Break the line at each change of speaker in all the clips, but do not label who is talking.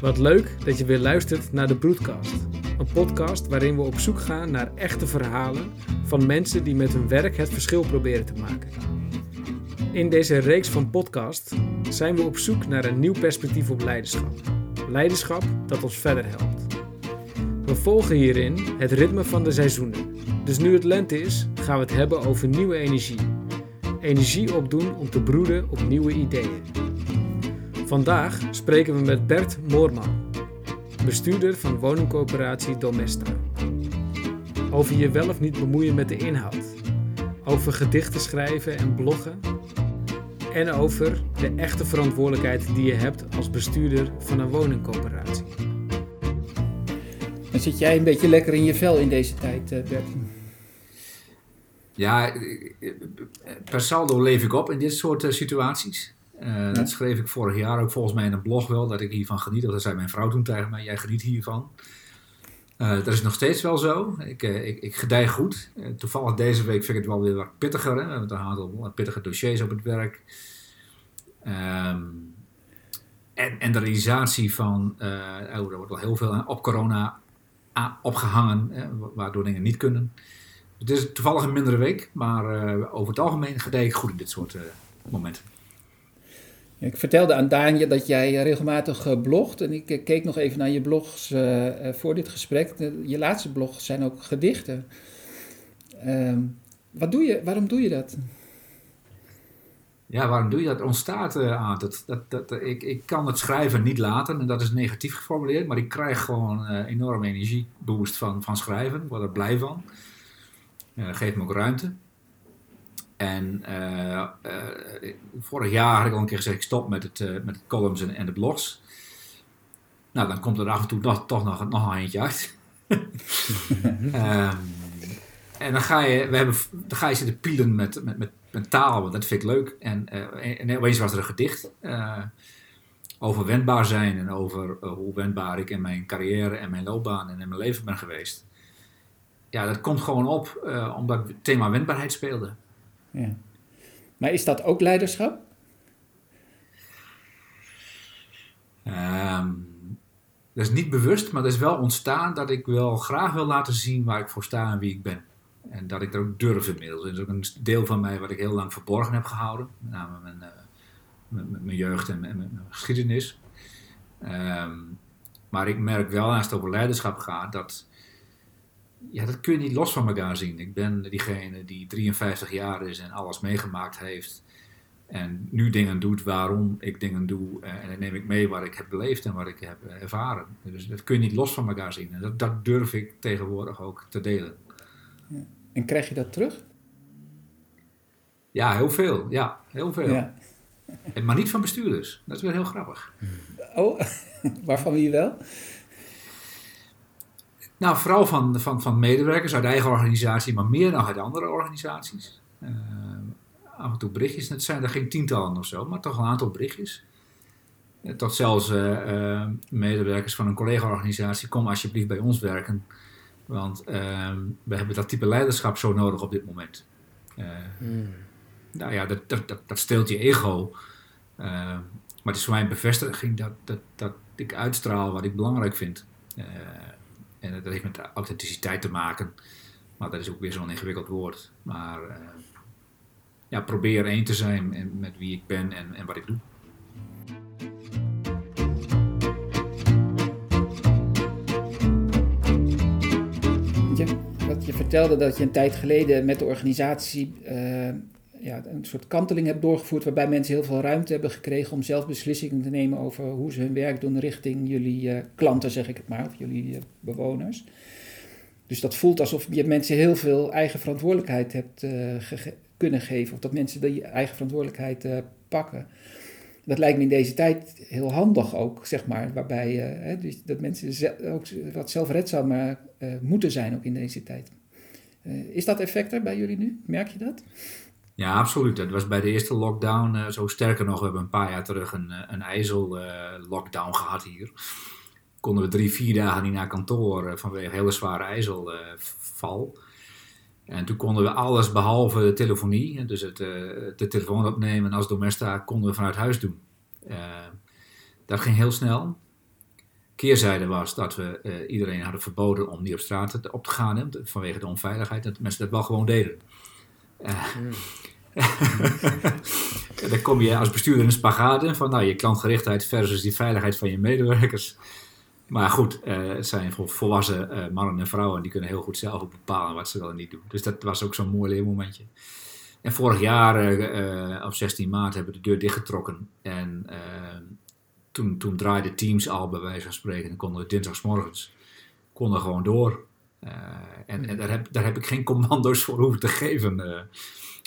Wat leuk dat je weer luistert naar de Broadcast. Een podcast waarin we op zoek gaan naar echte verhalen van mensen die met hun werk het verschil proberen te maken. In deze reeks van podcasts zijn we op zoek naar een nieuw perspectief op leiderschap. Leiderschap dat ons verder helpt. We volgen hierin het ritme van de seizoenen. Dus nu het lente is, gaan we het hebben over nieuwe energie. Energie opdoen om te broeden op nieuwe ideeën. Vandaag spreken we met Bert Moorman, bestuurder van woningcoöperatie Domesta. Over je wel of niet bemoeien met de inhoud. Over gedichten schrijven en bloggen. En over de echte verantwoordelijkheid die je hebt als bestuurder van een woningcoöperatie.
Dan zit jij een beetje lekker in je vel in deze tijd, eh, Bert.
Ja, per saldo leef ik op in dit soort situaties. Uh, Dat schreef ik vorig jaar ook volgens mij in een blog wel, dat ik hiervan geniet. Dat zei mijn vrouw toen tegen mij, jij geniet hiervan. Uh, dat is nog steeds wel zo. Ik, uh, ik, ik gedij goed. toevallig deze week vind ik het wel weer wat pittiger. Hè? We hebben een aantal pittige dossiers op het werk. Um, en, en de realisatie van, oh, er wordt wel heel veel op corona opgehangen, hè, waardoor dingen niet kunnen. Het is toevallig een mindere week, maar over het algemeen gedij ik goed in dit soort momenten.
Ik vertelde aan Danje dat jij regelmatig blogt en ik keek nog even naar je blogs uh, voor dit gesprek. Je laatste blogs zijn ook gedichten. Uh, wat doe je, waarom doe je dat?
Ja, waarom doe je dat? ontstaat uh, aan. Dat, dat, dat, ik, ik kan het schrijven niet laten en dat is negatief geformuleerd, maar ik krijg gewoon enorme energieboost van, van schrijven. Ik word er blij van. dat geeft me ook ruimte. En uh, uh, vorig jaar had ik al een keer gezegd, ik stop met het, uh, met het columns en, en, de blogs. Nou, dan komt er af en toe nog, toch nog, nog een eentje uit. um, en dan ga je, we hebben, dan ga je zitten pielen met, met, met, met taal, want dat vind ik leuk. En, en opeens was er een gedicht over wendbaar zijn en over hoe wendbaar ik in mijn carrière en mijn loopbaan en in mijn leven ben geweest. Ja, dat komt gewoon op omdat het thema wendbaarheid speelde.
Ja. Maar is dat ook leiderschap?
Um, dat is niet bewust, maar dat is wel ontstaan dat ik wel graag wil laten zien waar ik voor sta en wie ik ben. En dat ik dat ook durf inmiddels. Dat is ook een deel van mij wat ik heel lang verborgen heb gehouden. Met name mijn, uh, mijn, jeugd en mijn, geschiedenis. Um, maar ik merk wel als het over leiderschap gaat dat ja, dat kun je niet los van elkaar zien. Ik ben diegene die 53 jaar is en alles meegemaakt heeft. En nu dingen doet waarom ik dingen doe. Eh, en dan neem ik mee wat ik heb beleefd en wat ik heb ervaren. Dus dat kun je niet los van elkaar zien. En dat, dat durf ik tegenwoordig ook te delen.
Ja. En krijg je dat terug?
Ja, heel veel. Ja, heel veel. Ja. Maar niet van bestuurders. Dat is wel heel grappig.
Oh, waarvan wie wel?
Nou, vooral van, van, van medewerkers uit eigen organisatie, maar meer dan uit andere organisaties. Uh, af en toe berichtjes, het zijn er geen tientallen of zo, maar toch een aantal berichtjes. Uh, tot zelfs uh, medewerkers van een collega-organisatie, kom alsjeblieft bij ons werken, want ehm, we hebben dat type leiderschap zo nodig op dit moment. Hmm. Nou ja, dat, dat, dat, dat steelt je ego. maar het is voor mij een bevestiging dat, dat, dat ik uitstraal wat ik belangrijk vind. En dat heeft met authenticiteit te maken. Maar dat is ook weer zo'n ingewikkeld woord. Maar uh, ja, probeer één te zijn met wie ik ben en, en wat ik doe.
Je, wat je vertelde dat je een tijd geleden met de organisatie uh, ja, een soort kanteling hebt doorgevoerd waarbij mensen heel veel ruimte hebben gekregen om zelf beslissingen te nemen over hoe ze hun werk doen richting jullie uh, klanten, zeg ik het maar, of jullie uh, bewoners. Dus dat voelt alsof je mensen heel veel eigen verantwoordelijkheid hebt ge kunnen geven, of dat mensen die eigen verantwoordelijkheid pakken. Dat lijkt me in deze tijd heel handig ook, zeg maar, waarbij hè, dus dat mensen ook wat zelfredzamer moeten zijn ook in deze tijd. is dat effect er bij jullie nu? Merk je dat?
Ja, absoluut. Dat was bij de eerste lockdown uh, zo. Sterker nog, we hebben een paar jaar terug een, eh, een ijzel-lockdown uh, gehad hier. Konden we drie, vier dagen niet naar kantoor uh, vanwege hele zware ijzelval. en toen konden we alles behalve de telefonie, dus het, de telefoon opnemen als domesta, konden we vanuit huis doen. dat ging heel snel. keerzijde was dat we iedereen hadden verboden om niet op straat op te gaan, hè, vanwege de onveiligheid, dat mensen dat wel gewoon deden. Uh, mm. dan kom je als bestuurder in een spagaat van nou, je klantgerichtheid versus die veiligheid van je medewerkers. Maar goed, uh, het zijn volwassen mannen en vrouwen die kunnen heel goed zelf bepalen wat ze wel en niet doen. Dus dat was ook zo'n mooi leermomentje. En vorig jaar, op 16 maart, hebben we de deur dichtgetrokken. En toen, toen draaide Teams al, bij wijze van spreken. En konden we dinsdagsmorgens konden gewoon door. Uh, en, en daar, heb, daar heb ik geen commando's voor hoeven te geven. Uh,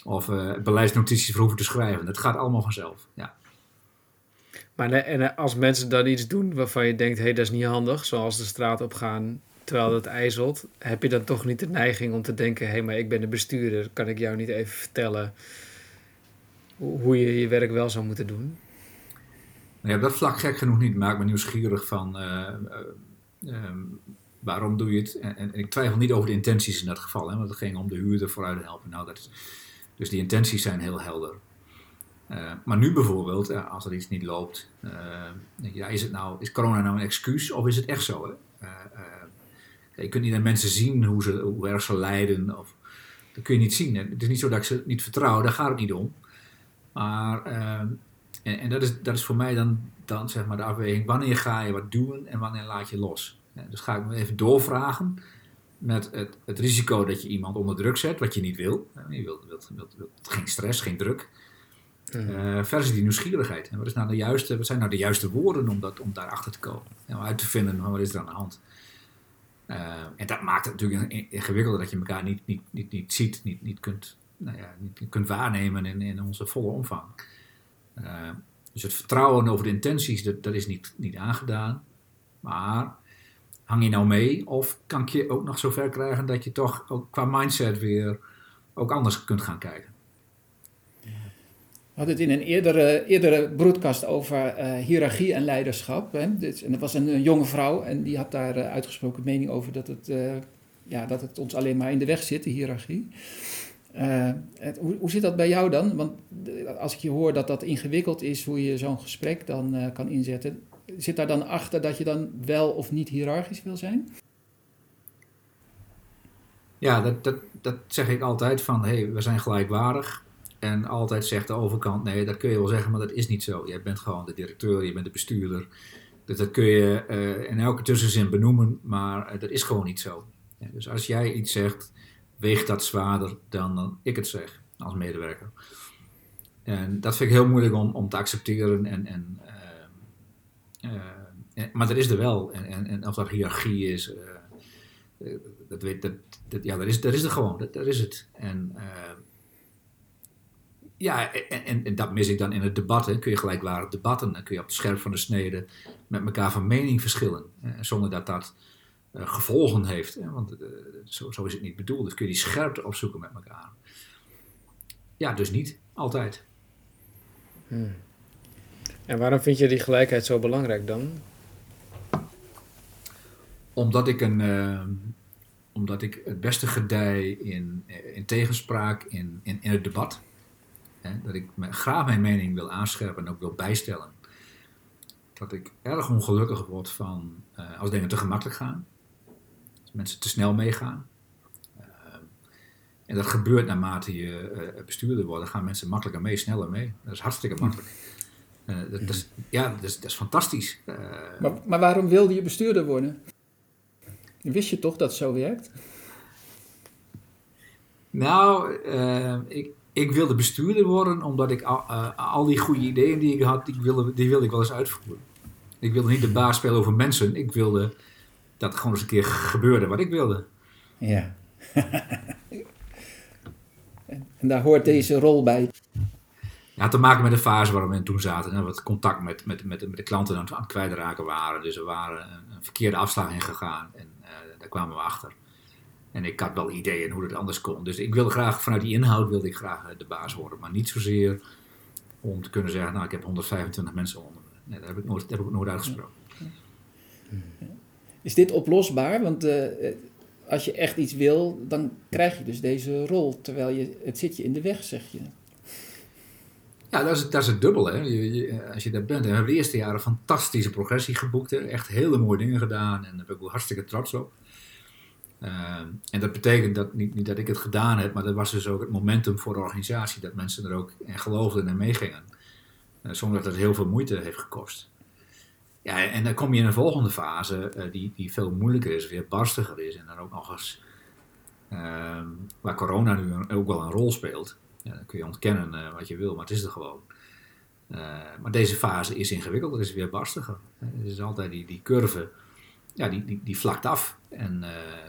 of uh, beleidsnotities voor hoeven te schrijven. Het gaat allemaal vanzelf. Ja.
Maar en als mensen dan iets doen waarvan je denkt: hé, hey, dat is niet handig, zoals de straat op gaan terwijl het ijzelt, heb je dan toch niet de neiging om te denken: hé, hey, maar ik ben de bestuurder, kan ik jou niet even vertellen hoe je je werk wel zou moeten doen?
Nee, op dat vlak gek genoeg niet. Maak me nieuwsgierig van uh, waarom doe je het? En, en, ik twijfel niet over de intenties in dat geval, hè, want het ging om de huurder vooruit te helpen. Nou, dat is, dus die intenties zijn heel helder. Uh, maar nu bijvoorbeeld, als er iets niet loopt, ja, is, het nou, is corona nou een excuus of is het echt zo? Hè? je kunt niet aan mensen zien hoe, ze, hoe erg ze lijden. Of, dat kun je niet zien. Het is niet zo dat ik ze niet vertrouw, daar gaat het niet om. Maar en, en dat, is, dat is voor mij dan, dan zeg maar de afweging, wanneer ga je wat doen en wanneer laat je los. Dus ga ik me even doorvragen met het, het risico dat je iemand onder druk zet, wat je niet wil. Je wilt, wilt, wilt, wilt geen stress, geen druk. Uh, versus die nieuwsgierigheid. En wat, is nou de juiste, wat zijn nou de juiste woorden om, dat, om daarachter te komen? om uit te vinden, wat is er aan de hand? Uh, en dat maakt het natuurlijk ingewikkelder dat je elkaar niet, niet, niet, niet ziet, niet, niet, kunt, nou ja, niet kunt waarnemen in, in onze volle omvang. Uh, dus het vertrouwen over de intenties, dat, dat is niet, niet aangedaan. Maar hang je nou mee? Of kan ik je ook nog zover krijgen dat je toch ook qua mindset weer ook anders kunt gaan kijken?
We hadden het in een eerdere, eerdere broadcast over uh, hiërarchie en leiderschap. Hè. Dit, en er was een, jonge vrouw en die had daar uh, uitgesproken mening over dat het, uh, ja, dat het ons alleen maar in de weg zit, de hiërarchie. Hoe, hoe, zit dat bij jou dan? Want als ik je hoor dat dat ingewikkeld is, hoe je zo'n gesprek dan kan inzetten, zit daar dan achter dat je dan wel of niet hiërarchisch wil zijn?
Ja, dat, dat, dat zeg ik altijd van, hé, hey, we zijn gelijkwaardig. En altijd zegt de overkant, nee, dat kun je wel zeggen, maar dat is niet zo. Je bent gewoon de directeur, je bent de bestuurder. Dus dat kun je uh, in elke tussenzin benoemen, maar dat is gewoon niet zo. Dus als jij iets zegt weegt dat zwaarder dan, dan ik het zeg als medewerker. En dat vind ik heel moeilijk om, om te accepteren. En, en, uh, uh, maar dat is er wel. En, en, en of dat hiërarchie is, uh, dat, weet, dat, ja, dat, is, is er gewoon. Dat, is het. En ja, en, en, dat mis ik dan in het debat. Hè. Kun je gelijkwaardig debatten. Dan kun je op het scherp van de snede met elkaar van mening verschillen. Zonder dat dat gevolgen heeft. Hè? Want zo, zo, is het niet bedoeld. Dus kun je die scherpte opzoeken met elkaar. Ja, dus niet altijd.
Hmm. En waarom vind je die gelijkheid zo belangrijk dan?
Omdat ik, een, uh, omdat ik het beste gedij in, in tegenspraak, in, in, in het debat. Hè? Dat ik me, graag mijn mening wil aanscherpen en ook wil bijstellen. Dat ik erg ongelukkig word van als dingen te gemakkelijk gaan mensen te snel meegaan. En dat gebeurt naarmate je bestuurder wordt. Dan gaan mensen makkelijker mee, sneller mee. Dat is hartstikke makkelijk. Uh, dat, dat, is, ja, dat is, dat is fantastisch.
Maar, maar, waarom wilde je bestuurder worden? Wist je toch dat het zo werkt?
Nou, ik, ik wilde bestuurder worden omdat ik al, al, die goede ideeën die ik had, die wilde, die wilde ik wel eens uitvoeren. Ik wilde niet de baas spelen over mensen. Ik wilde dat gewoon eens een keer gebeurde wat ik wilde.
Ja. en daar hoort deze rol bij.
Ja, te maken met de fase waar we toen zaten. En wat contact met, met, met, de klanten aan het kwijtraken waren. Dus we waren een, verkeerde afslag ingegaan. En uh, daar kwamen we achter. En ik had wel ideeën hoe het anders kon. Dus ik wilde graag, vanuit die inhoud wilde ik graag de baas worden. Maar niet zozeer om te kunnen zeggen, nou ik heb 125 mensen onder me. Nee, dat heb ik nooit, dat heb ik nooit uitgesproken.
Is dit oplosbaar? Want uh, als je echt iets wil, dan krijg je dus deze rol. Terwijl je, het zit je in de weg, zeg je.
Ja, dat is, dat is het dubbel. Hè. Je, je, als je daar bent, we hebben de eerste jaren fantastische progressie geboekt. Hè. Echt hele mooie dingen gedaan en daar ben ik ook hartstikke trots op. Uh, en dat betekent dat, niet, niet dat ik het gedaan heb, maar dat was dus ook het momentum voor de organisatie. Dat mensen er ook in geloofden en meegingen. Uh, zonder dat het heel veel moeite heeft gekost. Ja, en dan kom je in een volgende fase uh, die, die veel moeilijker is, weer barstiger is. En dan ook nog eens ehm, waar corona nu ook wel een rol speelt. Dan kun je ontkennen uh, wat je wil, maar het is er gewoon. Uh, maar deze fase is ingewikkeld, het is weer barstiger. Het is altijd die, die curve, ja, die, die, die vlakt af. En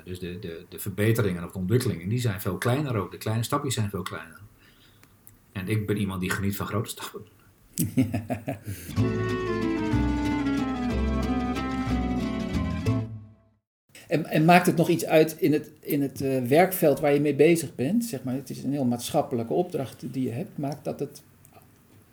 dus de, de, de verbeteringen of de ontwikkelingen, die zijn veel kleiner ook. De kleine stapjes zijn veel kleiner. En ik ben iemand die geniet van grote stappen.
En, en, maakt het nog iets uit in het, in het uh, werkveld waar je mee bezig bent? Zeg maar, het is een heel maatschappelijke opdracht die je hebt. Maakt dat het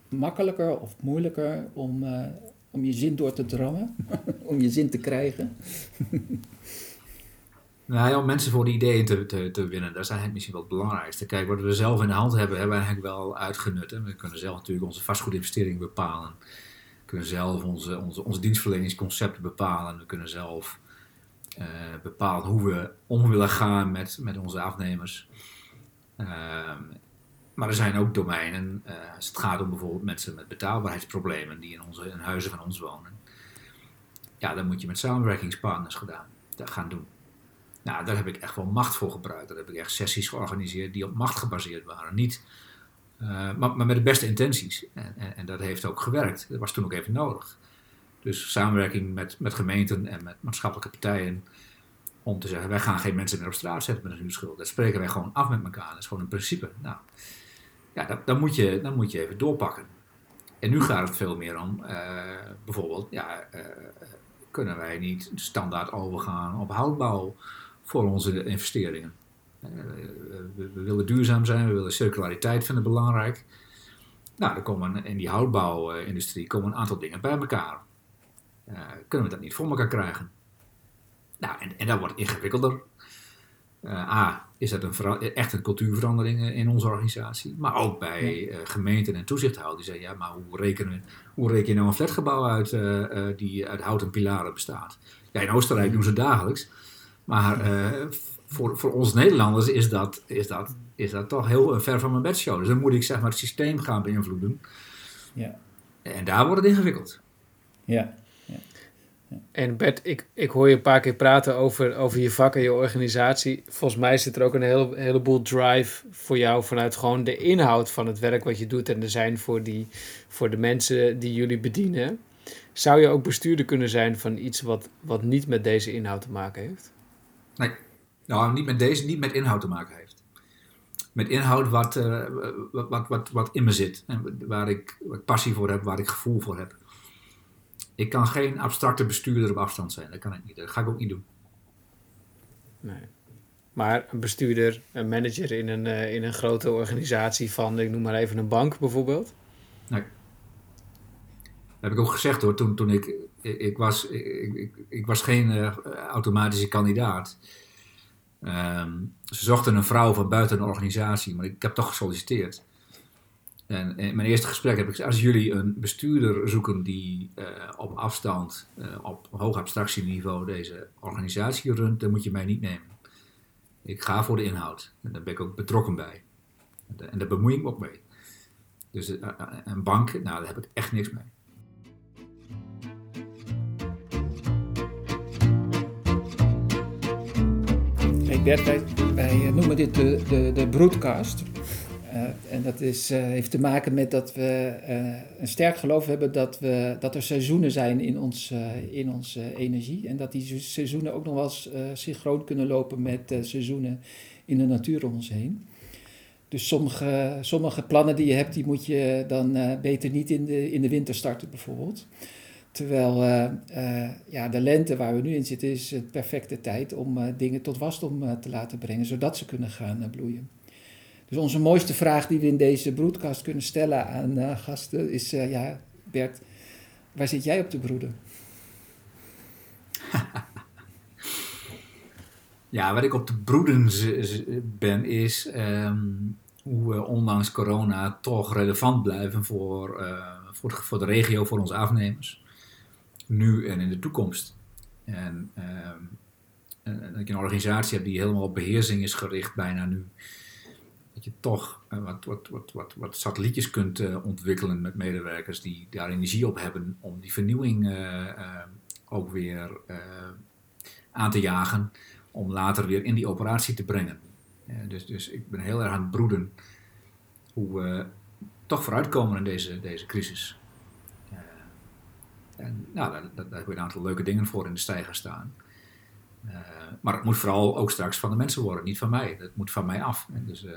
makkelijker of moeilijker om, uh, om je zin door te drammen? om je zin te krijgen?
nou ja, om mensen voor die ideeën te, te, te winnen, dat is eigenlijk misschien wel het belangrijkste. Kijk, wat we zelf in de hand hebben, hebben we eigenlijk wel uitgenut. Hè? We kunnen zelf natuurlijk onze vastgoedinvestering bepalen. We kunnen zelf onze, onze, onze dienstverleningsconcepten bepalen. We kunnen zelf bepaalt hoe we om willen gaan met, met onze afnemers. Uh, maar er zijn ook domeinen, uh, als het gaat om bijvoorbeeld mensen met betaalbaarheidsproblemen die in, onze, in huizen van ons wonen. Ja, dan moet je met samenwerkingspartners gedaan, dat gaan doen. Nou, daar heb ik echt wel macht voor gebruikt. Daar heb ik echt sessies georganiseerd die op macht gebaseerd waren. Niet, maar, maar, met de beste intenties. En, en, en dat heeft ook gewerkt. Dat was toen ook even nodig. Dus samenwerking met, met gemeenten en met maatschappelijke partijen. Om te zeggen, wij gaan geen mensen meer op straat zetten met een huurschuld. Dat spreken wij gewoon af met elkaar. Dat is gewoon een principe. Nou, ja, dat, dan, moet je, dan moet je even doorpakken. En nu gaat het veel meer om, uh, bijvoorbeeld, ja, uh, kunnen wij niet standaard overgaan op houtbouw voor onze investeringen? Uh, we, we, willen duurzaam zijn, we willen circulariteit vinden belangrijk. Nou, er komen in die houtbouwindustrie komen een aantal dingen bij elkaar. Kunnen we dat niet voor elkaar krijgen? Nou, en, en dat wordt ingewikkelder. Uh, A, is dat een echt een cultuurverandering in onze organisatie. Maar ook bij uh, gemeenten en toezichthouders. Die zeggen, ja, maar hoe rekenen, hoe reken je nou een flatgebouw uit uh, die uit hout en pilaren bestaat? Ja, in Oostenrijk doen ze het dagelijks. Maar voor, voor ons Nederlanders is dat, is, dat, is dat toch heel ver van mijn bedshow. Dus dan moet ik zeg maar het systeem gaan beïnvloeden. Ja. En daar wordt het ingewikkeld.
Ja.
En Bert, ik, ik hoor je een paar keer praten over, over je vak en je organisatie. Volgens mij zit er ook een heel, heleboel drive voor jou vanuit gewoon de inhoud van het werk wat je doet en er zijn voor, die, voor de mensen die jullie bedienen. Zou je ook bestuurder kunnen zijn van iets wat, wat niet met deze inhoud te maken heeft?
Nee, nou, niet met deze, niet met inhoud te maken heeft. Met inhoud wat, wat, wat, wat, wat in me zit. En waar ik, waar ik passie voor heb, waar ik gevoel voor heb. Ik kan geen abstracte bestuurder op afstand zijn. Dat kan ik niet. Dat ga ik ook niet doen.
Nee. Maar een bestuurder, een manager in een, uh, in een grote organisatie van, ik noem maar even een bank bijvoorbeeld?
Nee. Dat heb ik ook gezegd hoor, toen, toen ik, ik, ik was, ik, ik, ik, was geen uh, automatische kandidaat. Um, ze zochten een vrouw van buiten een organisatie, maar ik heb toch gesolliciteerd. En in mijn eerste gesprek heb ik gezegd, als jullie een bestuurder zoeken die uh, op afstand, uh, op hoog abstractieniveau deze organisatie runt, dan moet je mij niet nemen. Ik ga voor de inhoud. En daar ben ik ook betrokken bij. En daar bemoei ik me ook mee. Dus een bank, nou daar heb ik echt niks mee.
Hey Bert, wij, wij noemen dit de, de, de broadcast. En dat is, uh, heeft te maken met dat we uh, een sterk geloof hebben dat, we, dat er seizoenen zijn in, ons, in onze energie. En dat die seizoenen ook nog wel eens synchroon kunnen lopen met seizoenen in de natuur om ons heen. Dus sommige, sommige plannen die je hebt, die moet je dan beter niet in de, in de winter starten bijvoorbeeld. Terwijl ja, de lente waar we nu in zitten is de perfecte tijd om dingen tot wasdom te laten brengen, zodat ze kunnen gaan bloeien. Dus onze mooiste vraag die we in deze broadcast kunnen stellen aan uh, gasten is: uh, ja, Bert, waar zit jij op te broeden?
ja, waar ik op te broeden ben is: um, hoe we ondanks corona toch relevant blijven voor, uh, voor, voor, de regio, voor onze afnemers. Nu en in de toekomst. En, en dat je een organisatie hebt die helemaal op beheersing is gericht, bijna nu. Dat je toch wat, wat, wat, wat, wat satellietjes kunt ontwikkelen met medewerkers die daar energie op hebben om die vernieuwing ook weer aan te jagen om later weer in die operatie te brengen. dus, dus ik ben heel erg aan het broeden hoe we toch vooruitkomen in deze, deze crisis. Uh, en nou, daar, daar, hebben we een aantal leuke dingen voor in de stijger staan. Uh, maar het moet vooral ook straks van de mensen worden, niet van mij. Het moet van mij af. En dus uh,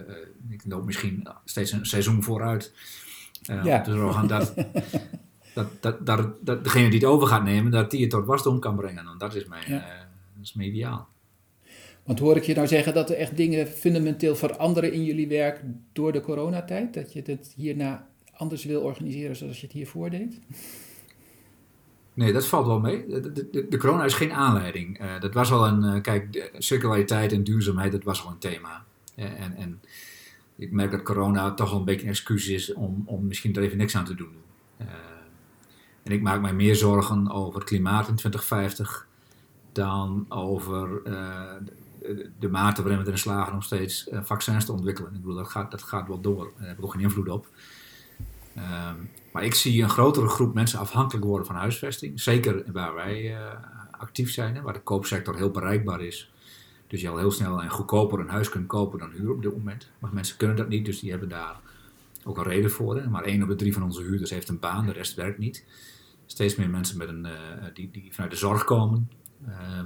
ik loop misschien steeds een seizoen vooruit. Ja. Om te zorgen dat, dat, dat, dat, dat, degene die het over gaat nemen, dat die het tot wasdom kan brengen. Want dat is mijn, ja. dat is mijn ideaal.
Want hoor ik je nou zeggen dat er echt dingen fundamenteel veranderen in jullie werk door de coronatijd? Dat je het hierna anders wil organiseren zoals je het hiervoor deed?
Nee, dat valt wel mee. De, de, de corona is geen aanleiding. Uh, dat was al een, uh, kijk, circulariteit en duurzaamheid, dat was al een thema. Uh, en, en ik merk dat corona toch wel een beetje een excuus is om, om misschien er even niks aan te doen. en ik maak mij meer zorgen over het klimaat in 2050 dan over de mate waarin we erin slagen om steeds vaccins te ontwikkelen. Ik bedoel, dat gaat, dat gaat wel door. Daar heb ik ook geen invloed op. Um, maar ik zie een grotere groep mensen afhankelijk worden van huisvesting. Zeker waar wij uh, actief zijn, waar de koopsector heel bereikbaar is. Dus je al heel snel en goedkoper een huis kunt kopen dan huur op dit moment. Maar mensen kunnen dat niet, dus die hebben daar ook een reden voor. Hè. Maar één op de drie van onze huurders heeft een baan, de rest werkt niet. Steeds meer mensen met een, uh, die, die vanuit de zorg komen. Uh,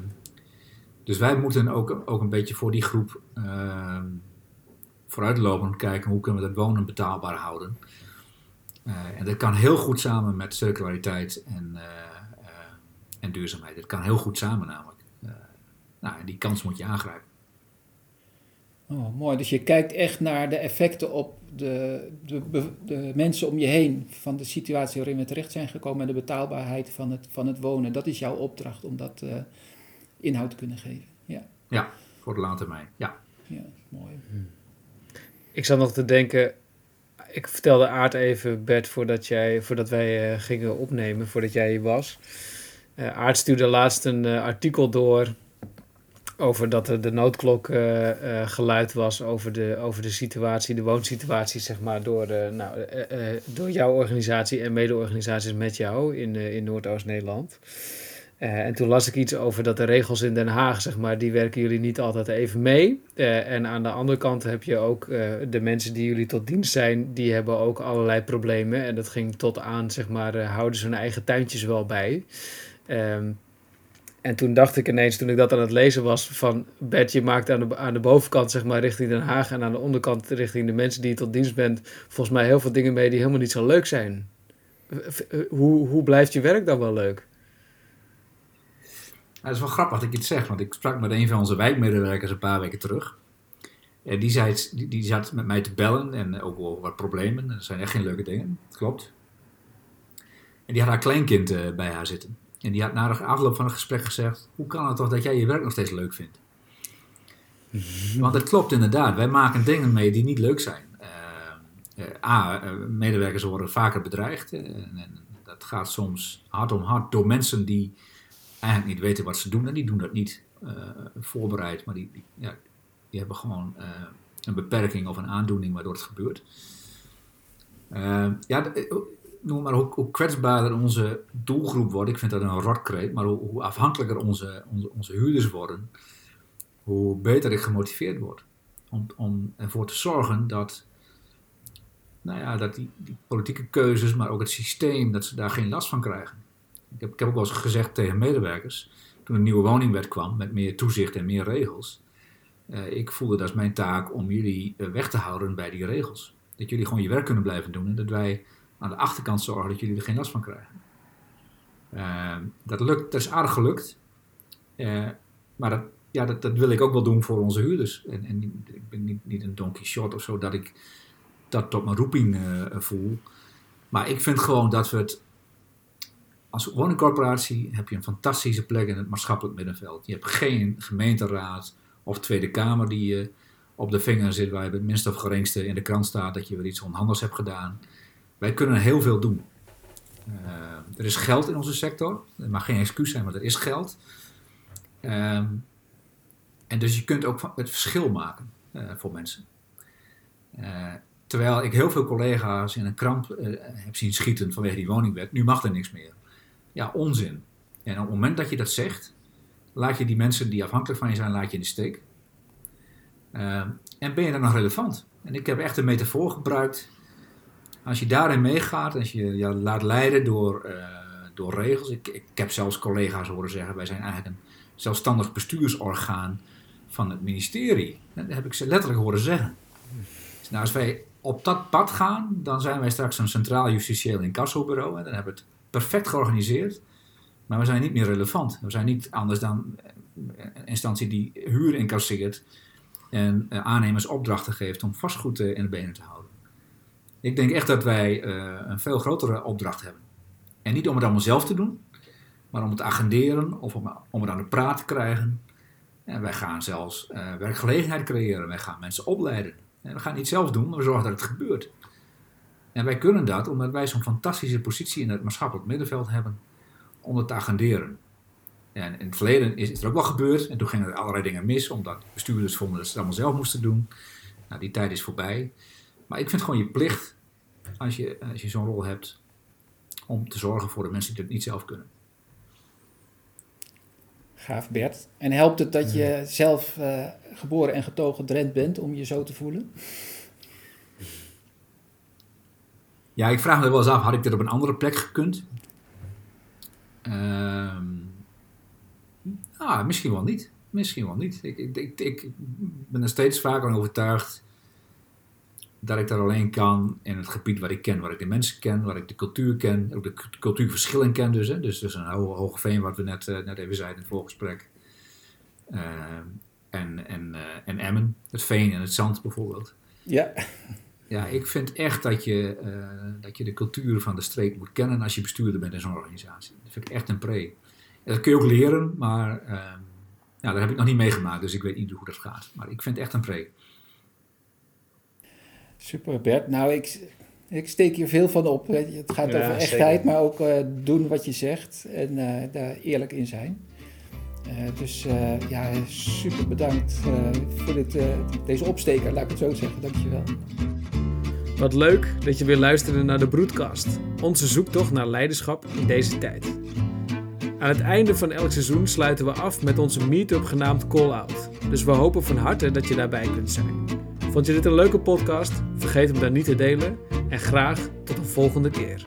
dus wij moeten ook, ook een beetje voor die groep uh, vooruitlopen kijken hoe kunnen we dat wonen betaalbaar houden. Uh, en dat kan heel goed samen met circulariteit en, uh, en duurzaamheid. Dat kan heel goed samen namelijk. nou, en die kans moet je aangrijpen.
Oh, mooi. Dus je kijkt echt naar de effecten op de, de, de, mensen om je heen van de situatie waarin we terecht zijn gekomen en de betaalbaarheid van het, van het wonen. Dat is jouw opdracht om dat inhoud te kunnen geven. Ja,
ja voor de lange termijn. Ja.
ja, mooi.
Ik zat nog te denken, ik vertelde Aard even, Bert, voordat, jij, voordat wij uh, gingen opnemen, voordat jij hier was. Uh, Aard stuurde laatst een uh, artikel door over dat er de noodklok geluid was over de, over de situatie, de woonsituatie, zeg maar, door, nou, door jouw organisatie en mede-organisaties met jou in, in Noordoost-Nederland. Uh, en toen las ik iets over dat de regels in Den Haag, zeg maar, die werken jullie niet altijd even mee. Uh, en aan de andere kant heb je ook uh, de mensen die jullie tot dienst zijn, die hebben ook allerlei problemen. En dat ging tot aan, zeg maar, houden ze hun eigen tuintjes wel bij. Um, en toen dacht ik ineens, toen ik dat aan het lezen was, van Bert, je maakt aan de, aan de bovenkant, zeg maar, richting Den Haag en aan de onderkant richting de mensen die je tot dienst bent, volgens mij heel veel dingen mee die helemaal niet zo leuk zijn. Hoe, hoe blijft je werk dan wel leuk?
Nou, dat is wel grappig dat ik iets zeg, want ik sprak met een van onze wijkmedewerkers een paar weken terug. En die, zei, die, die zat met mij te bellen en ook over wat problemen. Dat zijn echt geen leuke dingen, klopt. En die had haar kleinkind uh, bij haar zitten. En die had na de afloop van het gesprek gezegd: Hoe kan het toch dat jij je werk nog steeds leuk vindt? Want dat klopt inderdaad. Wij maken dingen mee die niet leuk zijn. Uh, uh, A, medewerkers worden vaker bedreigd. en, en dat gaat soms hard om hard door mensen die eigenlijk niet weten wat ze doen. En die doen dat niet uh, voorbereid, maar die, ja, die hebben gewoon uh, een beperking of een aandoening waardoor het gebeurt. Uh, ja, noem maar hoe, hoe, kwetsbaarder onze doelgroep wordt. Ik vind dat een rotkreet, maar hoe, hoe afhankelijker onze, onze, onze huurders worden, hoe beter ik gemotiveerd word. Om, om ervoor te zorgen dat, nou ja, dat die, die politieke keuzes, maar ook het systeem, dat ze daar geen last van krijgen. Ik heb, ook wel eens gezegd tegen medewerkers, toen een nieuwe woningwet kwam met meer toezicht en meer regels. Uh, ik voelde dat is mijn taak om jullie uh, weg te houden bij die regels. Dat jullie gewoon je werk kunnen blijven doen en dat wij aan de achterkant zorgen dat jullie er geen last van krijgen. Uh, dat, lukt, dat is aardig gelukt. maar dat, ja, dat, dat, wil ik ook wel doen voor onze huurders. En, en ik ben niet, niet een Don Quixote of zo dat ik dat tot mijn roeping voel. Maar ik vind gewoon dat we het als woningcorporatie heb je een fantastische plek in het maatschappelijk middenveld. Je hebt geen gemeenteraad of Tweede Kamer die je op de vinger zit waar je het minst of geringste in de krant staat dat je weer iets onhandigs hebt gedaan. Wij kunnen heel veel doen. Uh, er is geld in onze sector. Het mag geen excuus zijn, maar er is geld. Uh, en dus je kunt ook het verschil maken uh, voor mensen. Uh, terwijl ik heel veel collega's in een kramp heb zien schieten vanwege die woningwet. Nu mag er niks meer. Ja, onzin. En op het moment dat je dat zegt, laat je die mensen die afhankelijk van je zijn, laat je in de steek. Uh, en ben je dan nog relevant? En ik heb echt een metafoor gebruikt. Als je daarin meegaat, als je je laat leiden door, uh, door regels. Ik, ik, heb zelfs collega's horen zeggen: wij zijn eigenlijk een zelfstandig bestuursorgaan van het ministerie. Dat heb ik ze letterlijk horen zeggen. Dus nou, als wij op dat pad gaan, dan zijn wij straks een centraal justitieel incassobureau. En dan hebben we het perfect georganiseerd. Maar we zijn niet meer relevant. We zijn niet anders dan een instantie die huur incasseert en uh, aannemers opdrachten geeft om vastgoed uh, in de benen te houden. Ik denk echt dat wij uh, een veel grotere opdracht hebben. En niet om het allemaal zelf te doen, maar om het te agenderen of om, om het aan de praat te krijgen. En wij gaan zelfs werkgelegenheid creëren, wij gaan mensen opleiden. En we gaan het niet zelf doen, maar we zorgen dat het gebeurt. En wij kunnen dat omdat wij zo'n fantastische positie in het maatschappelijk middenveld hebben om het te agenderen. En in het verleden is, er ook wel gebeurd. En toen gingen er allerlei dingen mis, omdat bestuurders vonden dat ze het allemaal zelf moesten doen. Nou, die tijd is voorbij. Maar ik vind het gewoon je plicht, als je, als je zo'n rol hebt, om te zorgen voor de mensen die het niet zelf kunnen.
Gaaf, Bert. En helpt het dat je zelf uh, geboren en getogen Drent bent om je zo te voelen?
Ja, ik vraag me wel eens af, had ik dit op een andere plek gekund? Ehm Ah, misschien wel niet. Misschien wel niet. Ik, ik, ik, ben er steeds vaker van overtuigd dat ik daar alleen kan in het gebied waar ik ken, waar ik de mensen ken, waar ik de cultuur ken, ook de cultuurverschillen ken dus. Hè. Dus, dus een hoge, veen, wat we net, uh, net even zeiden in het voorgesprek. Uh, en, en, uh, en Emmen, het veen en het zand bijvoorbeeld.
Ja.
Ja, ik vind echt dat je, dat je de cultuur van de streek moet kennen als je bestuurder bent in zo'n organisatie. Dat vind ik echt een pre. Dat kun je ook leren, maar uh, ja, daar heb ik nog niet meegemaakt, dus ik weet niet hoe dat gaat. Maar ik vind het echt een preek.
Super Bert. Nou, ik, ik steek hier veel van op. Het gaat ja, over echtheid, zeker. maar ook uh, doen wat je zegt en uh, daar eerlijk in zijn. Uh, dus ja, super bedankt voor dit, deze opsteker, laat ik het zo zeggen. Dankjewel.
Wat leuk dat je weer luisterde naar de Broedcast. Onze zoektocht naar leiderschap in deze tijd. Aan het einde van elk seizoen sluiten we af met onze meetup genaamd Call Out. Dus we hopen van harte dat je daarbij kunt zijn. Vond je dit een leuke podcast? Vergeet hem dan niet te delen en graag tot een volgende keer.